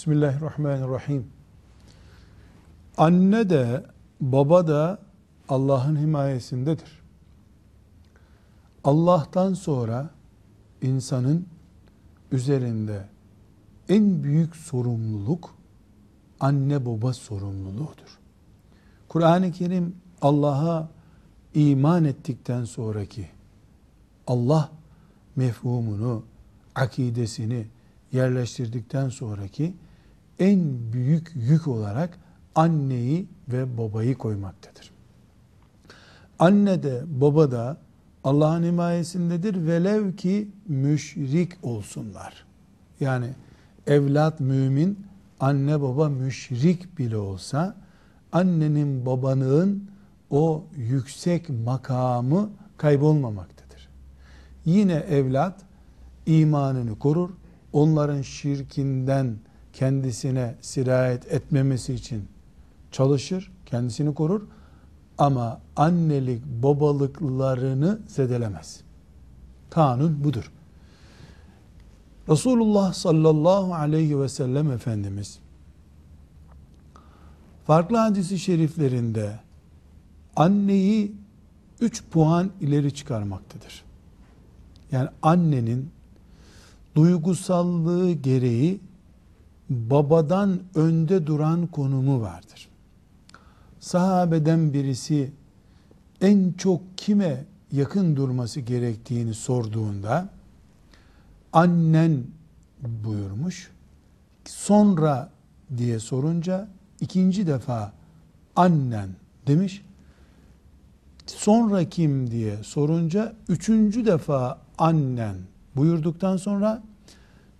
Bismillahirrahmanirrahim. Anne de baba da Allah'ın himayesindedir. Allah'tan sonra insanın üzerinde en büyük sorumluluk anne baba sorumluluğudur. Kur'an-ı Kerim Allah'a iman ettikten sonraki Allah mefhumunu, akidesini yerleştirdikten sonraki en büyük yük olarak anneyi ve babayı koymaktadır. Anne de baba da Allah'ın himayesindedir velev ki müşrik olsunlar. Yani evlat mümin, anne baba müşrik bile olsa annenin babanın o yüksek makamı kaybolmamaktadır. Yine evlat imanını korur, onların şirkinden kendisine sirayet etmemesi için çalışır, kendisini korur ama annelik babalıklarını zedelemez. Kanun budur. Resulullah sallallahu aleyhi ve sellem Efendimiz farklı hadisi şeriflerinde anneyi 3 puan ileri çıkarmaktadır. Yani annenin duygusallığı gereği babadan önde duran konumu vardır. Sahabeden birisi en çok kime yakın durması gerektiğini sorduğunda annen buyurmuş. Sonra diye sorunca ikinci defa annen demiş. Sonra kim diye sorunca üçüncü defa annen buyurduktan sonra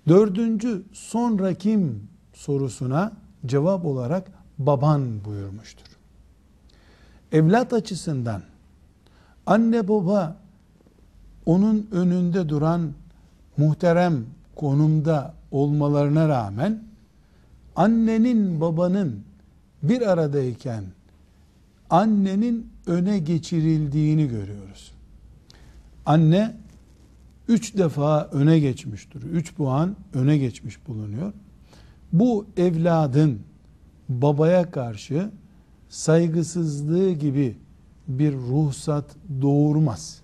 dördüncü sonra kim sorusuna cevap olarak baban buyurmuştur. Evlat açısından anne baba onun önünde duran muhterem konumda olmalarına rağmen annenin babanın bir aradayken annenin öne geçirildiğini görüyoruz. Anne üç defa öne geçmiştir. Üç puan öne geçmiş bulunuyor. Bu evladın babaya karşı saygısızlığı gibi bir ruhsat doğurmaz.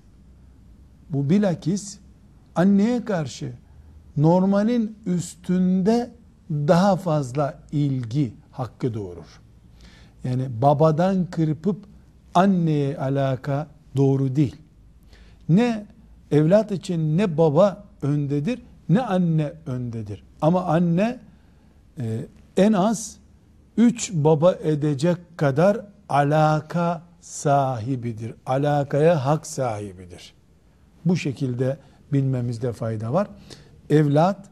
Bu bilakis anneye karşı normalin üstünde daha fazla ilgi hakkı doğurur. Yani babadan kırpıp anneye alaka doğru değil. Ne evlat için ne baba öndedir ne anne öndedir. Ama anne e, en az üç baba edecek kadar alaka sahibidir. Alakaya hak sahibidir. Bu şekilde bilmemizde fayda var. Evlat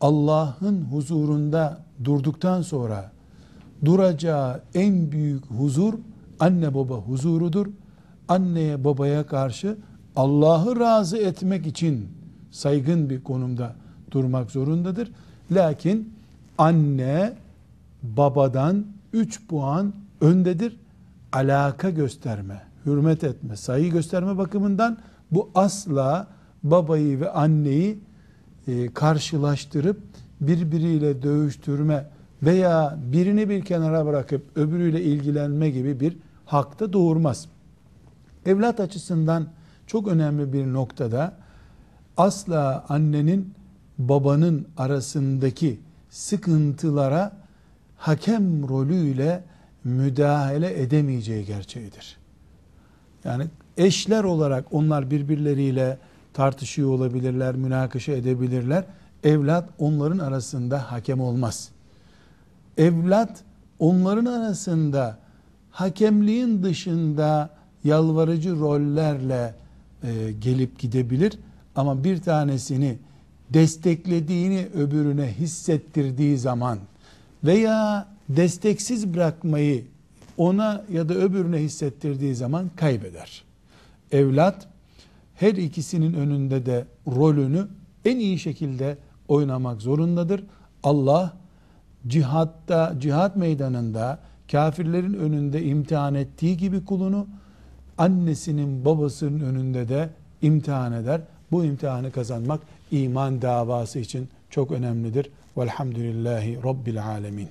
Allah'ın huzurunda durduktan sonra duracağı en büyük huzur anne baba huzurudur. Anneye babaya karşı Allah'ı razı etmek için saygın bir konumda durmak zorundadır. Lakin anne babadan 3 puan öndedir. Alaka gösterme, hürmet etme, saygı gösterme bakımından bu asla babayı ve anneyi e, karşılaştırıp birbiriyle dövüştürme veya birini bir kenara bırakıp öbürüyle ilgilenme gibi bir hakta doğurmaz. Evlat açısından çok önemli bir noktada asla annenin babanın arasındaki sıkıntılara hakem rolüyle müdahale edemeyeceği gerçeğidir. Yani eşler olarak onlar birbirleriyle tartışıyor olabilirler, münakaşa edebilirler. Evlat onların arasında hakem olmaz. Evlat onların arasında hakemliğin dışında yalvarıcı rollerle e, gelip gidebilir ama bir tanesini desteklediğini öbürüne hissettirdiği zaman veya desteksiz bırakmayı ona ya da öbürüne hissettirdiği zaman kaybeder. Evlat her ikisinin önünde de rolünü en iyi şekilde oynamak zorundadır. Allah cihatta, cihat meydanında kafirlerin önünde imtihan ettiği gibi kulunu annesinin babasının önünde de imtihan eder. Bu imtihanı kazanmak iman davası için çok önemlidir. Velhamdülillahi Rabbil alemin.